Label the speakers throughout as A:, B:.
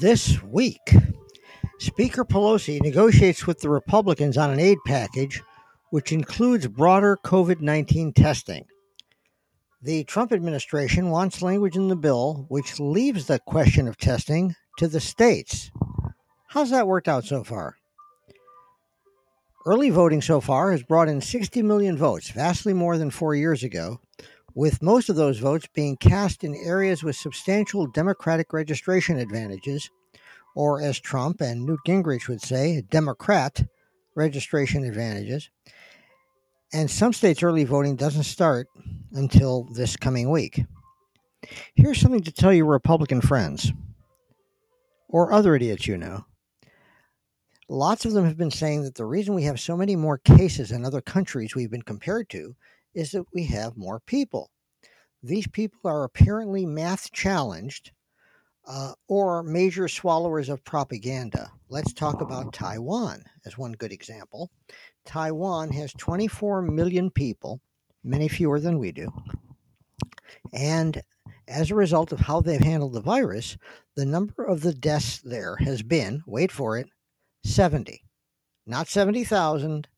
A: This week, Speaker Pelosi negotiates with the Republicans on an aid package which includes broader COVID 19 testing. The Trump administration wants language in the bill which leaves the question of testing to the states. How's that worked out so far? Early voting so far has brought in 60 million votes, vastly more than four years ago, with most of those votes being cast in areas with substantial Democratic registration advantages, or as Trump and Newt Gingrich would say, Democrat registration advantages. And some states' early voting doesn't start until this coming week. Here's something to tell your Republican friends, or other idiots you know. Lots of them have been saying that the reason we have so many more cases in other countries we've been compared to is that we have more people. These people are apparently math challenged uh, or major swallowers of propaganda. Let's talk about Taiwan as one good example. Taiwan has 24 million people, many fewer than we do. And as a result of how they've handled the virus, the number of the deaths there has been, wait for it, 70. Not 70,000,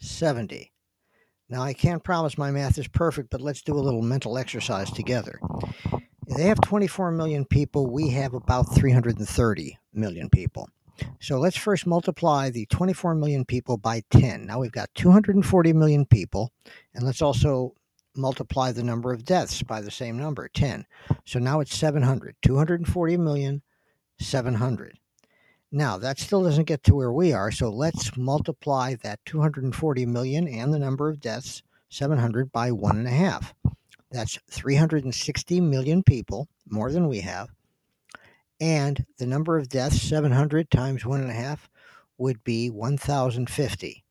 A: 70. Now, I can't promise my math is perfect, but let's do a little mental exercise together. They have 24 million people. We have about 330 million people. So let's first multiply the 24 million people by 10. Now we've got 240 million people. And let's also multiply the number of deaths by the same number, 10. So now it's 700. 240 million, 700. Now, that still doesn't get to where we are, so let's multiply that 240 million and the number of deaths, 700, by one and a half. That's 360 million people, more than we have. And the number of deaths, 700 times one and a half, would be 1,050.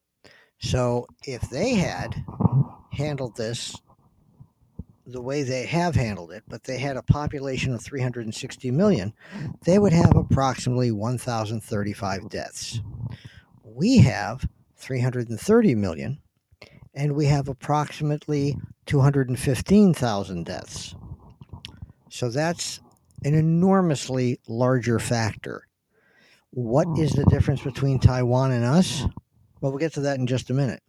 A: So if they had handled this the way they have handled it, but they had a population of 360 million, they would have approximately 1,035 deaths. We have 330 million, and we have approximately 215,000 deaths. So that's an enormously larger factor. What is the difference between Taiwan and us? Well, we'll get to that in just a minute.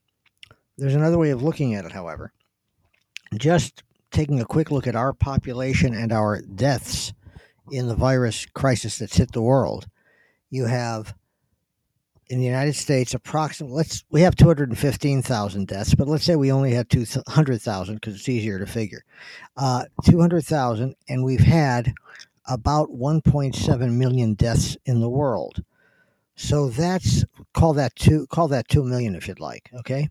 A: There's another way of looking at it, however. Just taking a quick look at our population and our deaths in the virus crisis that's hit the world, you have in the United States approximately let's we have 215,000 deaths, but let's say we only had 200,000 because it's easier to figure. Uh, 200,000 and we've had about 1.7 million deaths in the world. So that's call that two call that 2 million if you'd like, okay?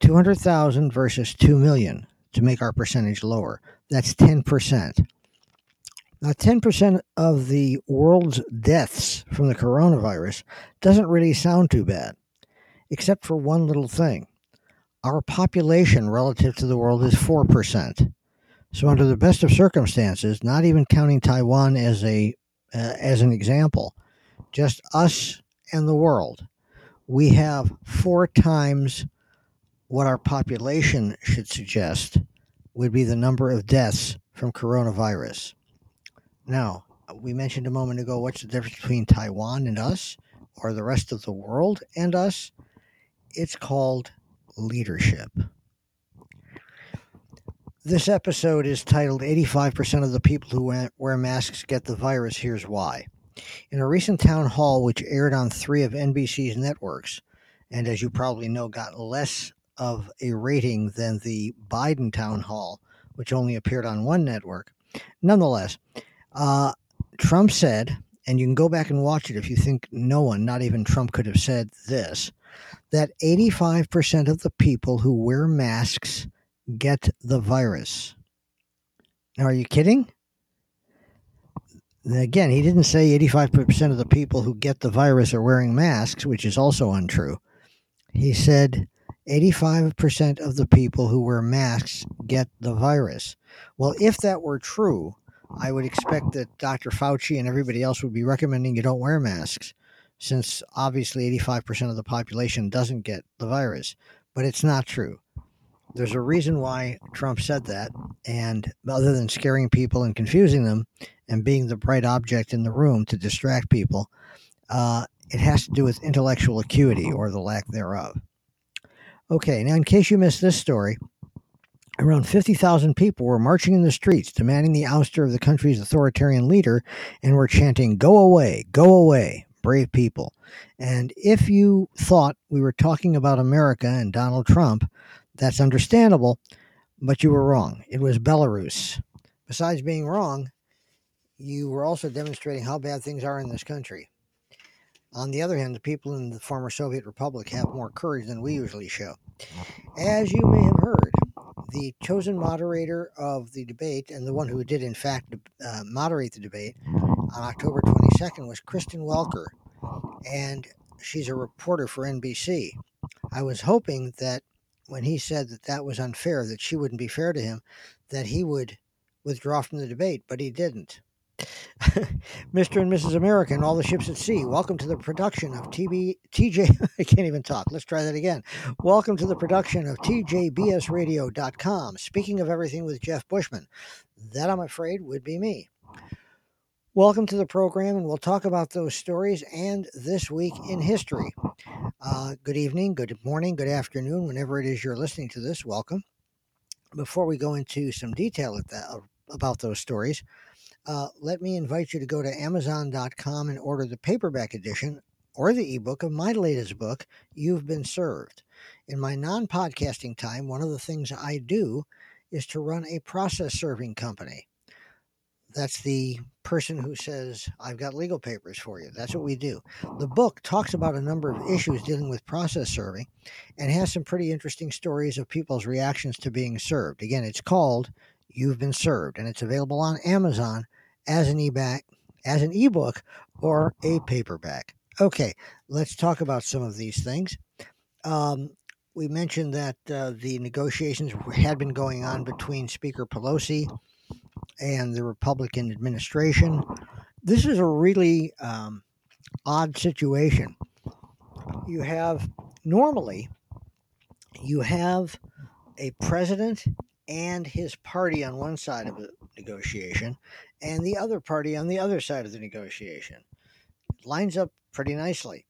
A: 200,000 versus 2 million to make our percentage lower. That's 10%. Now, 10% of the world's deaths from the coronavirus doesn't really sound too bad, except for one little thing. Our population relative to the world is 4%. So, under the best of circumstances, not even counting Taiwan as, a, uh, as an example, just us and the world, we have four times what our population should suggest would be the number of deaths from coronavirus. Now, we mentioned a moment ago what's the difference between Taiwan and us, or the rest of the world and us? It's called leadership. This episode is titled 85% of the people who wear masks get the virus. Here's why. In a recent town hall, which aired on three of NBC's networks, and as you probably know, got less of a rating than the Biden town hall, which only appeared on one network. Nonetheless, uh, Trump said, and you can go back and watch it if you think no one, not even Trump, could have said this, that 85% of the people who wear masks get the virus. Now, are you kidding? Again, he didn't say 85% of the people who get the virus are wearing masks, which is also untrue. He said 85% of the people who wear masks get the virus. Well, if that were true, I would expect that Dr. Fauci and everybody else would be recommending you don't wear masks, since obviously 85% of the population doesn't get the virus. But it's not true. There's a reason why Trump said that. And other than scaring people and confusing them and being the bright object in the room to distract people, uh, it has to do with intellectual acuity or the lack thereof. Okay, now in case you missed this story, around 50,000 people were marching in the streets demanding the ouster of the country's authoritarian leader and were chanting, Go away, go away, brave people. And if you thought we were talking about America and Donald Trump, that's understandable, but you were wrong. It was Belarus. Besides being wrong, you were also demonstrating how bad things are in this country. On the other hand, the people in the former Soviet Republic have more courage than we usually show. As you may have heard, the chosen moderator of the debate, and the one who did, in fact, uh, moderate the debate on October 22nd, was Kristen Welker. And she's a reporter for NBC. I was hoping that when he said that that was unfair, that she wouldn't be fair to him, that he would withdraw from the debate, but he didn't. Mr. and Mrs. America and all the ships at sea, welcome to the production of TB, TJ. I can't even talk. Let's try that again. Welcome to the production of TJBSRadio.com. Speaking of everything with Jeff Bushman, that I'm afraid would be me. Welcome to the program, and we'll talk about those stories and this week in history. Uh, good evening, good morning, good afternoon, whenever it is you're listening to this. Welcome. Before we go into some detail that, about those stories, uh, let me invite you to go to Amazon.com and order the paperback edition or the ebook of my latest book, You've Been Served. In my non podcasting time, one of the things I do is to run a process serving company. That's the person who says, I've got legal papers for you. That's what we do. The book talks about a number of issues dealing with process serving and has some pretty interesting stories of people's reactions to being served. Again, it's called You've Been Served, and it's available on Amazon as an e-back, as an ebook or a paperback. Okay, let's talk about some of these things. Um, we mentioned that uh, the negotiations had been going on between Speaker Pelosi and the Republican administration. This is a really um, odd situation. You have normally you have a president and his party on one side of the negotiation and the other party on the other side of the negotiation. lines up pretty nicely.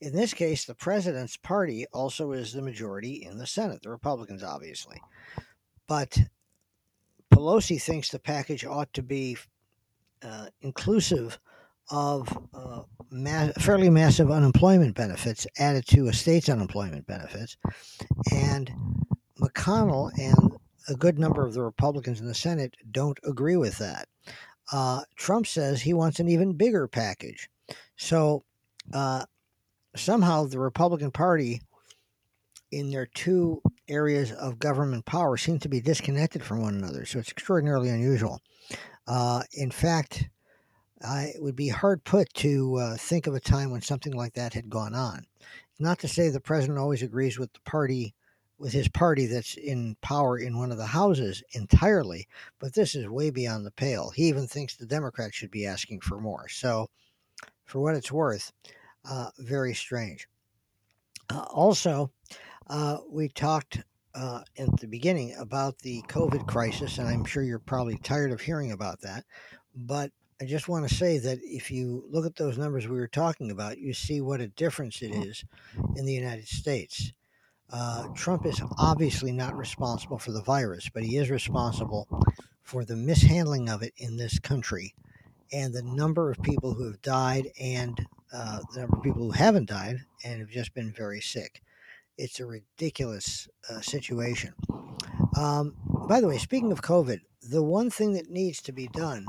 A: In this case, the president's party also is the majority in the Senate, the Republicans, obviously. But Pelosi thinks the package ought to be uh, inclusive of uh, ma- fairly massive unemployment benefits added to a state's unemployment benefits. And McConnell and a good number of the Republicans in the Senate don't agree with that. Uh, Trump says he wants an even bigger package. So uh, somehow the Republican Party, in their two areas of government power, seem to be disconnected from one another. So it's extraordinarily unusual. Uh, in fact, I would be hard put to uh, think of a time when something like that had gone on. Not to say the president always agrees with the party with his party that's in power in one of the houses entirely, but this is way beyond the pale. He even thinks the Democrats should be asking for more. So, for what it's worth, uh, very strange. Uh, also, uh, we talked uh, at the beginning about the COVID crisis, and I'm sure you're probably tired of hearing about that. But I just want to say that if you look at those numbers we were talking about, you see what a difference it is in the United States. Uh, Trump is obviously not responsible for the virus, but he is responsible for the mishandling of it in this country and the number of people who have died and uh, the number of people who haven't died and have just been very sick. It's a ridiculous uh, situation. Um, by the way, speaking of COVID, the one thing that needs to be done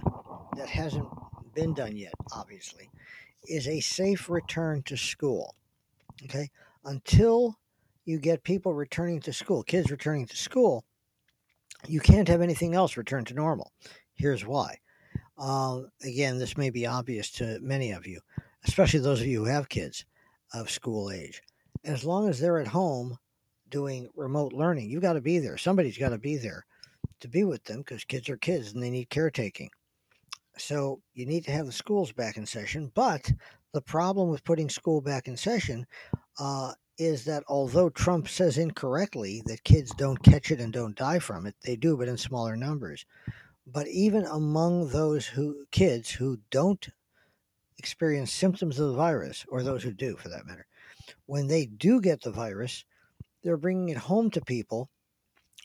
A: that hasn't been done yet, obviously, is a safe return to school. Okay? Until you get people returning to school, kids returning to school, you can't have anything else return to normal. Here's why. Uh, again, this may be obvious to many of you, especially those of you who have kids of school age. As long as they're at home doing remote learning, you've got to be there. Somebody's got to be there to be with them because kids are kids and they need caretaking. So you need to have the schools back in session. But the problem with putting school back in session uh, is that although Trump says incorrectly that kids don't catch it and don't die from it, they do, but in smaller numbers. But even among those who kids who don't experience symptoms of the virus, or those who do for that matter, when they do get the virus, they're bringing it home to people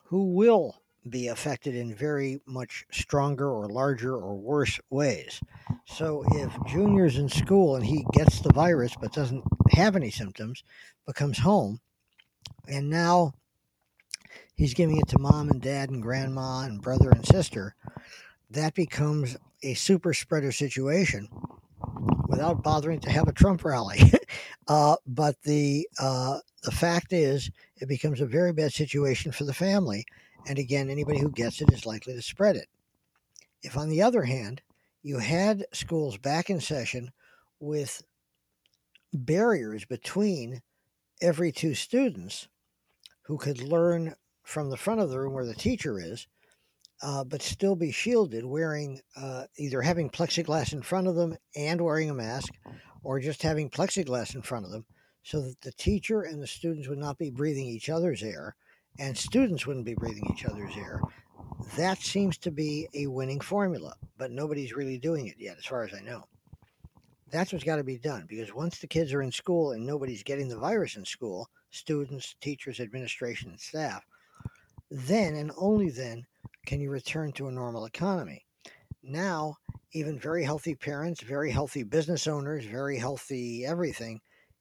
A: who will be affected in very much stronger or larger or worse ways. So if Junior's in school and he gets the virus but doesn't have any symptoms, but comes home, and now he's giving it to mom and dad and grandma and brother and sister, that becomes a super spreader situation without bothering to have a Trump rally. uh, but the uh, the fact is, it becomes a very bad situation for the family and again, anybody who gets it is likely to spread it. If, on the other hand, you had schools back in session with barriers between every two students who could learn from the front of the room where the teacher is, uh, but still be shielded, wearing uh, either having plexiglass in front of them and wearing a mask, or just having plexiglass in front of them so that the teacher and the students would not be breathing each other's air and students wouldn't be breathing each other's air. That seems to be a winning formula, but nobody's really doing it yet, as far as I know. That's what's got to be done because once the kids are in school and nobody's getting the virus in school, students, teachers, administration, and staff, then and only then can you return to a normal economy. Now, even very healthy parents, very healthy business owners, very healthy everything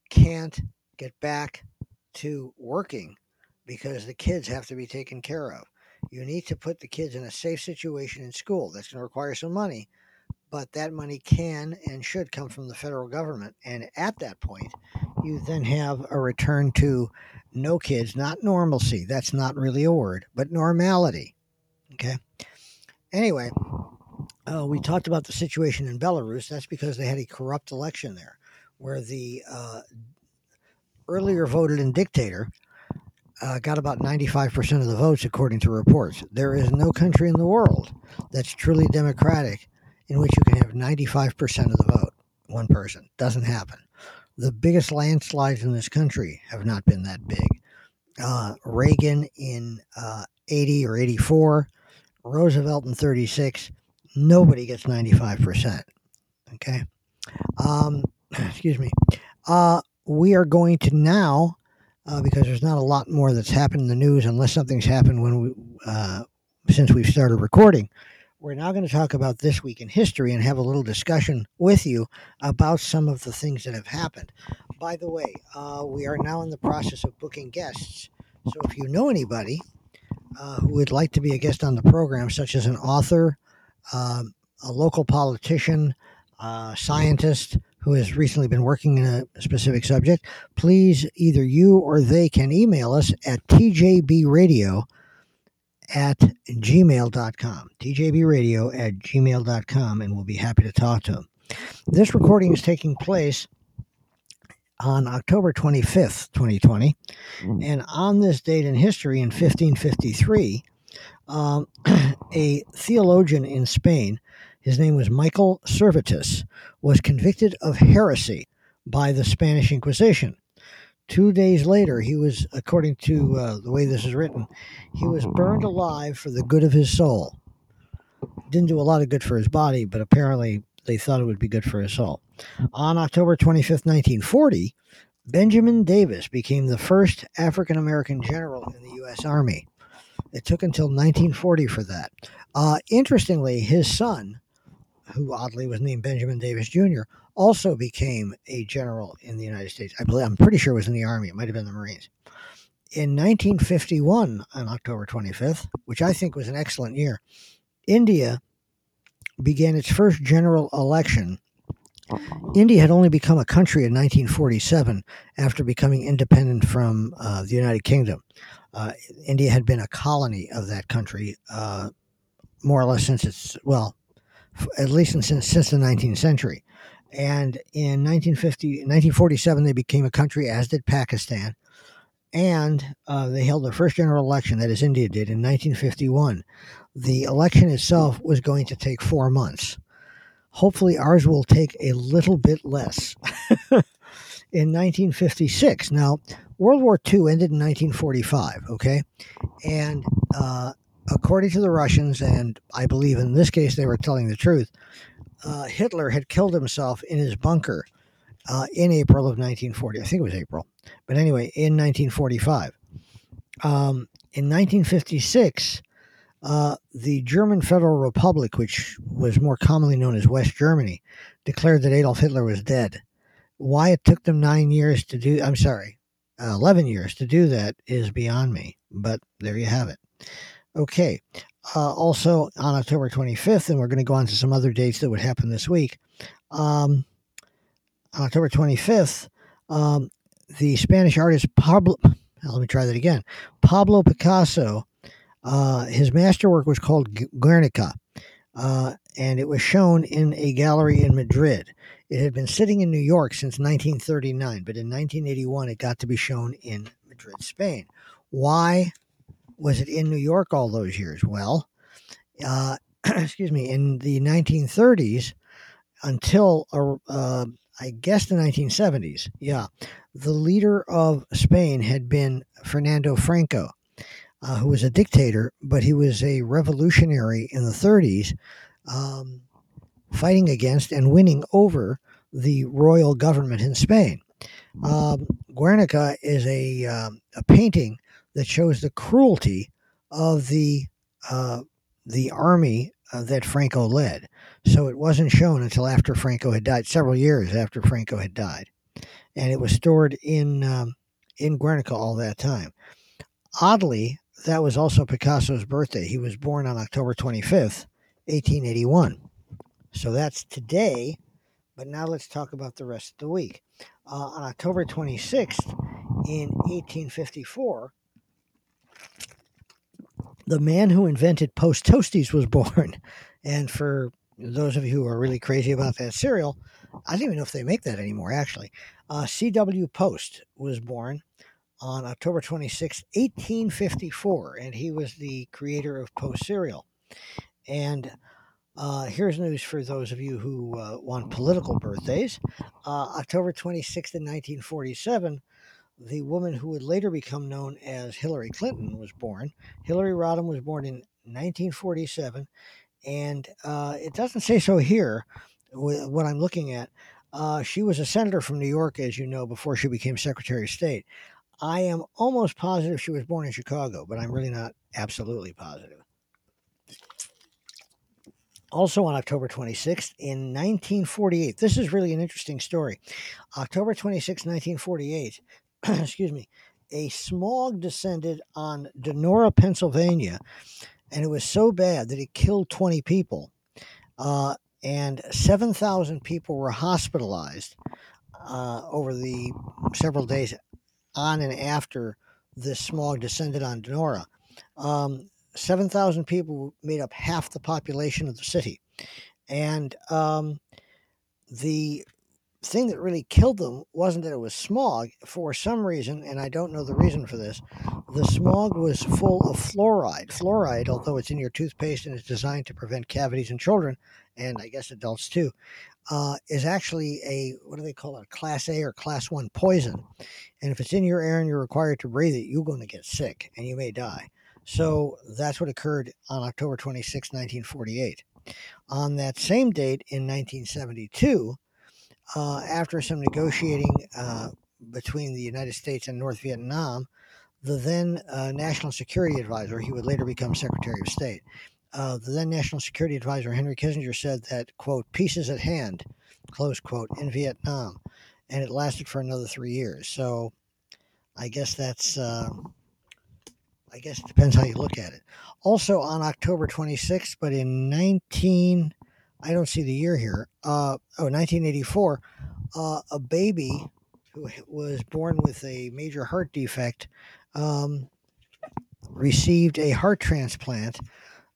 A: can't get back to working because the kids have to be taken care of. You need to put the kids in a safe situation in school. That's going to require some money, but that money can and should come from the federal government. And at that point, you then have a return to no kids, not normalcy. That's not really a word, but normality. Okay. Anyway, uh, we talked about the situation in Belarus. That's because they had a corrupt election there, where the uh, earlier voted in dictator uh, got about 95% of the votes, according to reports. There is no country in the world that's truly democratic in which you can have 95% of the vote, one person. Doesn't happen. The biggest landslides in this country have not been that big. Uh, Reagan in uh, 80 or 84, Roosevelt in 36, nobody gets 95%. Okay. Um, excuse me. Uh, we are going to now uh, because there's not a lot more that's happened in the news unless something's happened when we uh, since we've started recording. We're now going to talk about this week in history and have a little discussion with you about some of the things that have happened. By the way, uh, we are now in the process of booking guests. So if you know anybody uh, who would like to be a guest on the program, such as an author, um, a local politician, uh, scientist, who has recently been working in a specific subject, please either you or they can email us at tjbradio at gmail.com. tjbradio at gmail.com, and we'll be happy to talk to them. This recording is taking place on October 25th, 2020. And on this date in history, in 1553, um, a theologian in Spain his name was Michael Servetus, was convicted of heresy by the Spanish Inquisition. Two days later, he was, according to uh, the way this is written, he was burned alive for the good of his soul. Didn't do a lot of good for his body, but apparently they thought it would be good for his soul. On October 25th, 1940, Benjamin Davis became the first African American general in the U.S. Army. It took until 1940 for that. Uh, interestingly, his son, who oddly was named Benjamin Davis Jr., also became a general in the United States. I believe I'm pretty sure it was in the Army. It might have been the Marines. In 1951, on October 25th, which I think was an excellent year, India began its first general election. India had only become a country in 1947 after becoming independent from uh, the United Kingdom. Uh, India had been a colony of that country uh, more or less since its, well, at least since, since the 19th century. And in 1950, 1947, they became a country, as did Pakistan. And uh, they held their first general election, that is, India did, in 1951. The election itself was going to take four months. Hopefully, ours will take a little bit less. in 1956. Now, World War II ended in 1945, okay? And uh, according to the Russians, and I believe in this case they were telling the truth, uh, Hitler had killed himself in his bunker uh, in April of 1940. I think it was April. But anyway, in 1945. Um, in 1956, uh, the German Federal Republic, which was more commonly known as West Germany, declared that Adolf Hitler was dead. Why it took them nine years to do, I'm sorry, uh, 11 years to do that is beyond me, but there you have it. Okay. Uh, also on October 25th, and we're going to go on to some other dates that would happen this week. Um, on October 25th, um, the Spanish artist Pablo, let me try that again. Pablo Picasso, uh, his masterwork was called Guernica, uh, and it was shown in a gallery in Madrid. It had been sitting in New York since 1939, but in 1981 it got to be shown in Madrid, Spain. Why was it in New York all those years? Well, uh, excuse me, in the 1930s until uh, I guess the 1970s, yeah, the leader of Spain had been Fernando Franco, uh, who was a dictator, but he was a revolutionary in the 30s, um, fighting against and winning over the royal government in Spain. Um, Guernica is a, um, a painting that shows the cruelty of the uh, the army uh, that Franco led. So it wasn't shown until after Franco had died, several years after Franco had died, and it was stored in um, in Guernica all that time. Oddly, that was also Picasso's birthday. He was born on October 25th, 1881. So that's today. But now let's talk about the rest of the week. Uh, on October 26th, in 1854, the man who invented Post Toasties was born. And for those of you who are really crazy about that cereal, I don't even know if they make that anymore, actually. Uh, C.W. Post was born on October 26, 1854, and he was the creator of Post cereal. And uh, here's news for those of you who uh, want political birthdays. Uh, October 26th, in 1947, the woman who would later become known as Hillary Clinton was born. Hillary Rodham was born in 1947, and uh, it doesn't say so here. What I'm looking at, uh, she was a senator from New York, as you know, before she became Secretary of State. I am almost positive she was born in Chicago, but I'm really not absolutely positive. Also on October 26th in 1948, this is really an interesting story. October 26, 1948, excuse me, a smog descended on Donora, Pennsylvania, and it was so bad that it killed 20 people. Uh, and 7,000 people were hospitalized uh, over the several days on and after the smog descended on Donora. Um, 7,000 people made up half the population of the city. And um, the thing that really killed them wasn't that it was smog. For some reason, and I don't know the reason for this, the smog was full of fluoride. Fluoride, although it's in your toothpaste and is designed to prevent cavities in children, and I guess adults too, uh, is actually a what do they call it? Class A or Class One poison. And if it's in your air and you're required to breathe it, you're going to get sick and you may die. So that's what occurred on October 26, 1948. On that same date in 1972, uh, after some negotiating uh, between the United States and North Vietnam, the then uh, National Security Advisor, he would later become Secretary of State, uh, the then National Security Advisor Henry Kissinger said that, quote, peace is at hand, close quote, in Vietnam. And it lasted for another three years. So I guess that's, uh, I guess it depends how you look at it. Also on October 26th, but in 19, I don't see the year here, uh, oh, 1984, uh, a baby who was born with a major heart defect um, received a heart transplant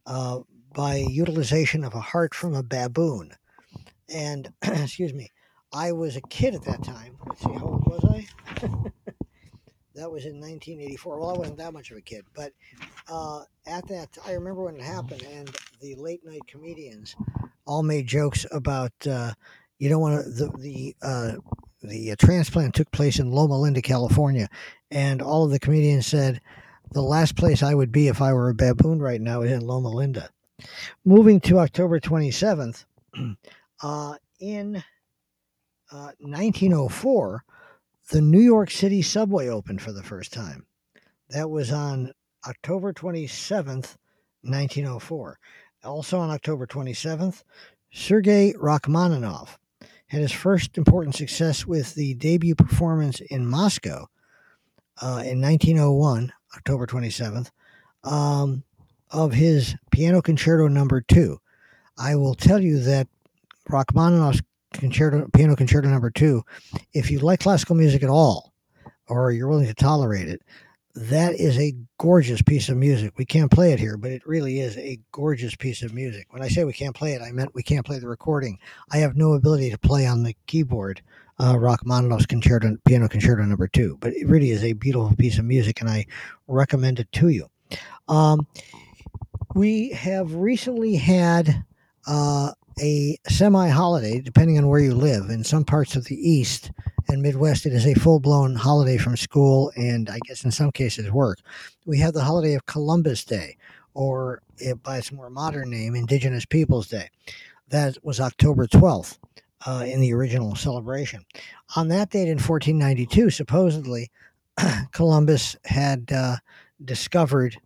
A: uh, by utilization of a heart from a baboon. And, excuse me, I was a kid at that time. Let's see, how old was I? that was in 1984. Well, I wasn't that much of a kid, but uh, at that, I remember when it happened, and the late night comedians all made jokes about uh, you don't want to the the uh, the uh, transplant took place in Loma Linda, California, and all of the comedians said the last place I would be if I were a baboon right now is in Loma Linda. Moving to October 27th, uh, in uh, 1904, the New York City subway opened for the first time. That was on October 27th, 1904. Also on October 27th, Sergei Rachmaninoff had his first important success with the debut performance in Moscow uh, in 1901, October 27th, um, of his Piano Concerto Number Two. I will tell you that Rachmaninoff's concerto, Piano Concerto Number Two, if you like classical music at all, or you're willing to tolerate it, that is a gorgeous piece of music. We can't play it here, but it really is a gorgeous piece of music. When I say we can't play it, I meant we can't play the recording. I have no ability to play on the keyboard uh, Rachmaninoff's concerto, piano concerto number two, but it really is a beautiful piece of music, and I recommend it to you. Um, we have recently had uh, a semi holiday, depending on where you live. In some parts of the East and Midwest, it is a full blown holiday from school and I guess in some cases work. We have the holiday of Columbus Day, or by its more modern name, Indigenous Peoples Day. That was October 12th. Uh, in the original celebration. On that date in 1492, supposedly, Columbus had uh, discovered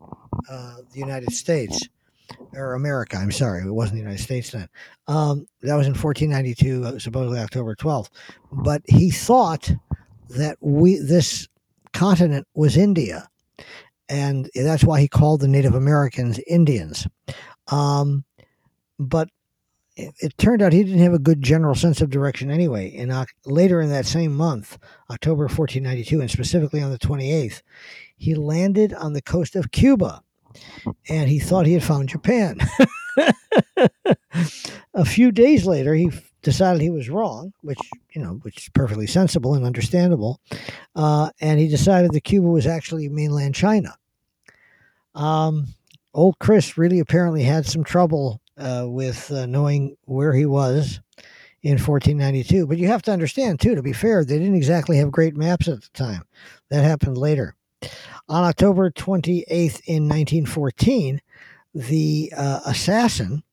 A: uh, the United States or America. I'm sorry, it wasn't the United States then. Um, that was in 1492, uh, supposedly October 12th. But he thought that we this continent was India, and that's why he called the Native Americans Indians. Um, but it, turned out he didn't have a good general sense of direction anyway. In uh, later in that same month, October 1492, and specifically on the 28th, he landed on the coast of Cuba and he thought he had found Japan. a few days later, he decided he was wrong, which you know, which is perfectly sensible and understandable, uh, and he decided that Cuba was actually mainland China. Um, old Chris really apparently had some trouble uh, with uh, knowing where he was in 1492. But you have to understand, too, to be fair, they didn't exactly have great maps at the time. That happened later. On October 28th in 1914, the uh, assassin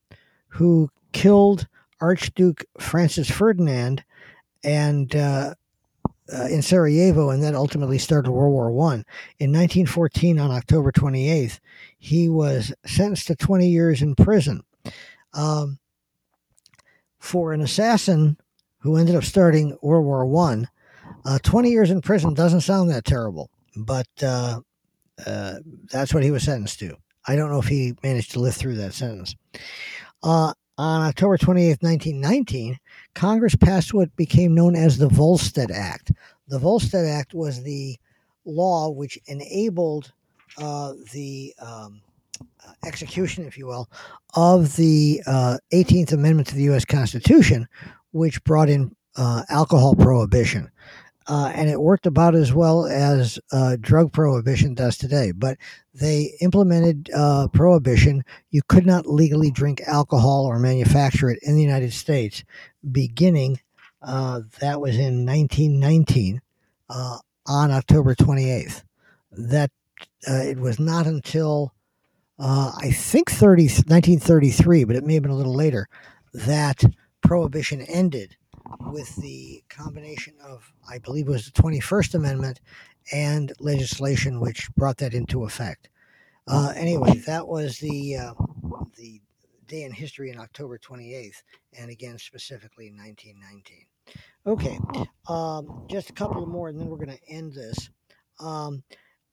A: who killed Archduke Francis Ferdinand and uh, uh, in Sarajevo, and then ultimately started World War One. In 1914, on October 28th, he was sentenced to 20 years in prison um, for an assassin who ended up starting World War One. Uh, 20 years in prison doesn't sound that terrible, but uh, uh, that's what he was sentenced to. I don't know if he managed to live through that sentence. Uh, on October 28, 1919, Congress passed what became known as the Volstead Act. The Volstead Act was the law which enabled uh, the um, execution, if you will, of the uh, 18th Amendment to the U.S. Constitution, which brought in uh, alcohol prohibition uh, and it worked about as well as uh, drug prohibition does today. But they implemented uh, prohibition. You could not legally drink alcohol or manufacture it in the United States beginning, uh, that was in 1919, uh, on October 28th. That uh, it was not until I think 30, 1933, but it may have been a little later, that prohibition ended with the combination of, I believe was the 21st Amendment and legislation which brought that into effect. Uh, anyway, that was the uh, the day in history in October 28th, and again specifically 1919. Okay, um, just a couple more, and then we're going to end this. Um,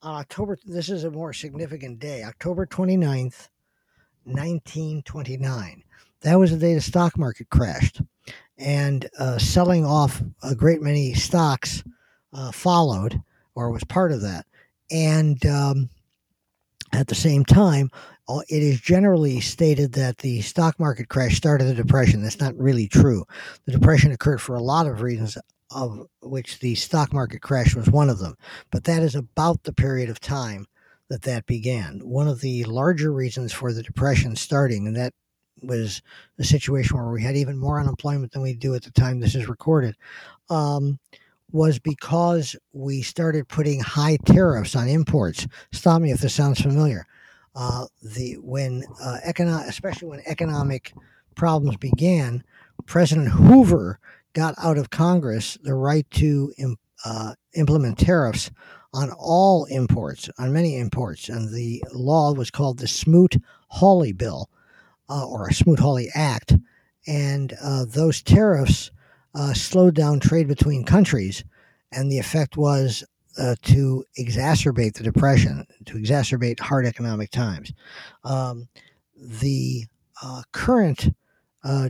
A: on October, this is a more significant day, October 29th, 1929. That was the day the stock market crashed and uh, selling off a great many stocks uh, followed or was part of that. And um, at the same time, it is generally stated that the stock market crash started the depression. That's not really true. The depression occurred for a lot of reasons, of which the stock market crash was one of them. But that is about the period of time that that began. One of the larger reasons for the depression starting, and that was a situation where we had even more unemployment than we do at the time this is recorded, um, was because we started putting high tariffs on imports. Stop me if this sounds familiar. Uh, the when uh, economic, especially when economic problems began, President Hoover got out of Congress the right to uh, implement tariffs on all imports, on many imports, and the law was called the Smoot-Hawley Bill, uh, or a Smoot-Hawley Act, and uh, those tariffs uh, slowed down trade between countries, and the effect was uh, to exacerbate the depression, to exacerbate hard economic times. Um, the uh, current uh,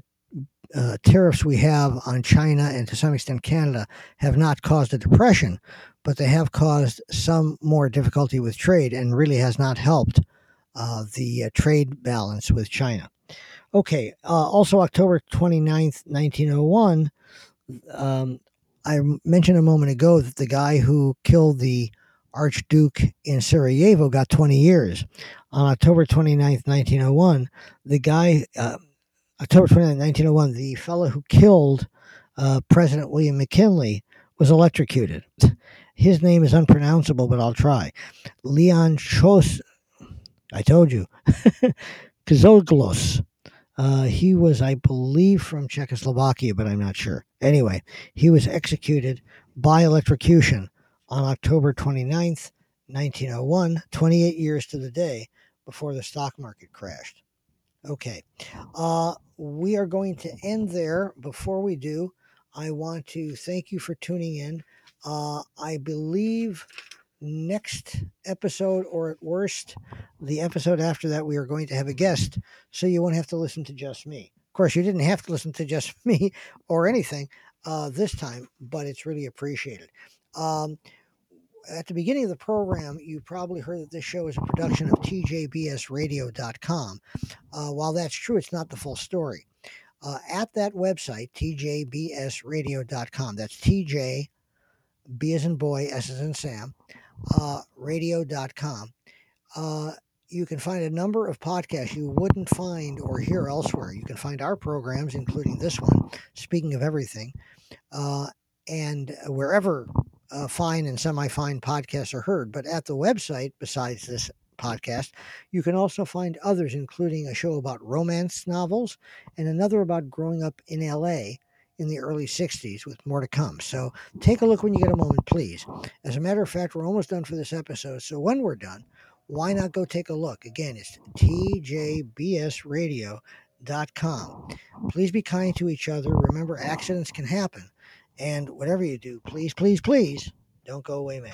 A: tariffs we have on China and to some extent Canada have not caused a depression, but they have caused some more difficulty with trade and really has not helped the uh, trade balance with China. Okay, uh, also October 29th, 1901, um, I mentioned a moment ago that the guy who killed the Archduke in Sarajevo got 20 years. On October 29th, 1901, the guy, uh, October 29th, 1901, the fellow who killed uh, President William McKinley was electrocuted. His name is unpronounceable, but I'll try. Leon Chos, I told you, Kazoglos. Uh, he was, I believe, from Czechoslovakia, but I'm not sure. Anyway, he was executed by electrocution on October 29th, 1901, 28 years to the day before the stock market crashed. Okay, uh, we are going to end there. Before we do, I want to thank you for tuning in. Uh, I believe next episode, or at worst, the episode after that, we are going to have a guest, so you won't have to listen to just me. Of course, you didn't have to listen to just me or anything uh, this time, but it's really appreciated. Um, at the beginning of the program, you probably heard that this show is a production of tjbsradio.com. Uh, while that's true, it's not the full story. Uh, at that website, tjbsradio.com, that's TJ, B as in boy, S as in Sam, uh, radio.com, uh, you can find a number of podcasts you wouldn't find or hear elsewhere. You can find our programs, including this one, Speaking of Everything, uh, and wherever uh, fine and semi fine podcasts are heard. But at the website, besides this podcast, you can also find others, including a show about romance novels and another about growing up in LA in the early 60s with more to come. So take a look when you get a moment, please. As a matter of fact, we're almost done for this episode. So when we're done, why not go take a look? Again, it's tjbsradio.com. Please be kind to each other. Remember, accidents can happen. And whatever you do, please, please, please don't go away mad.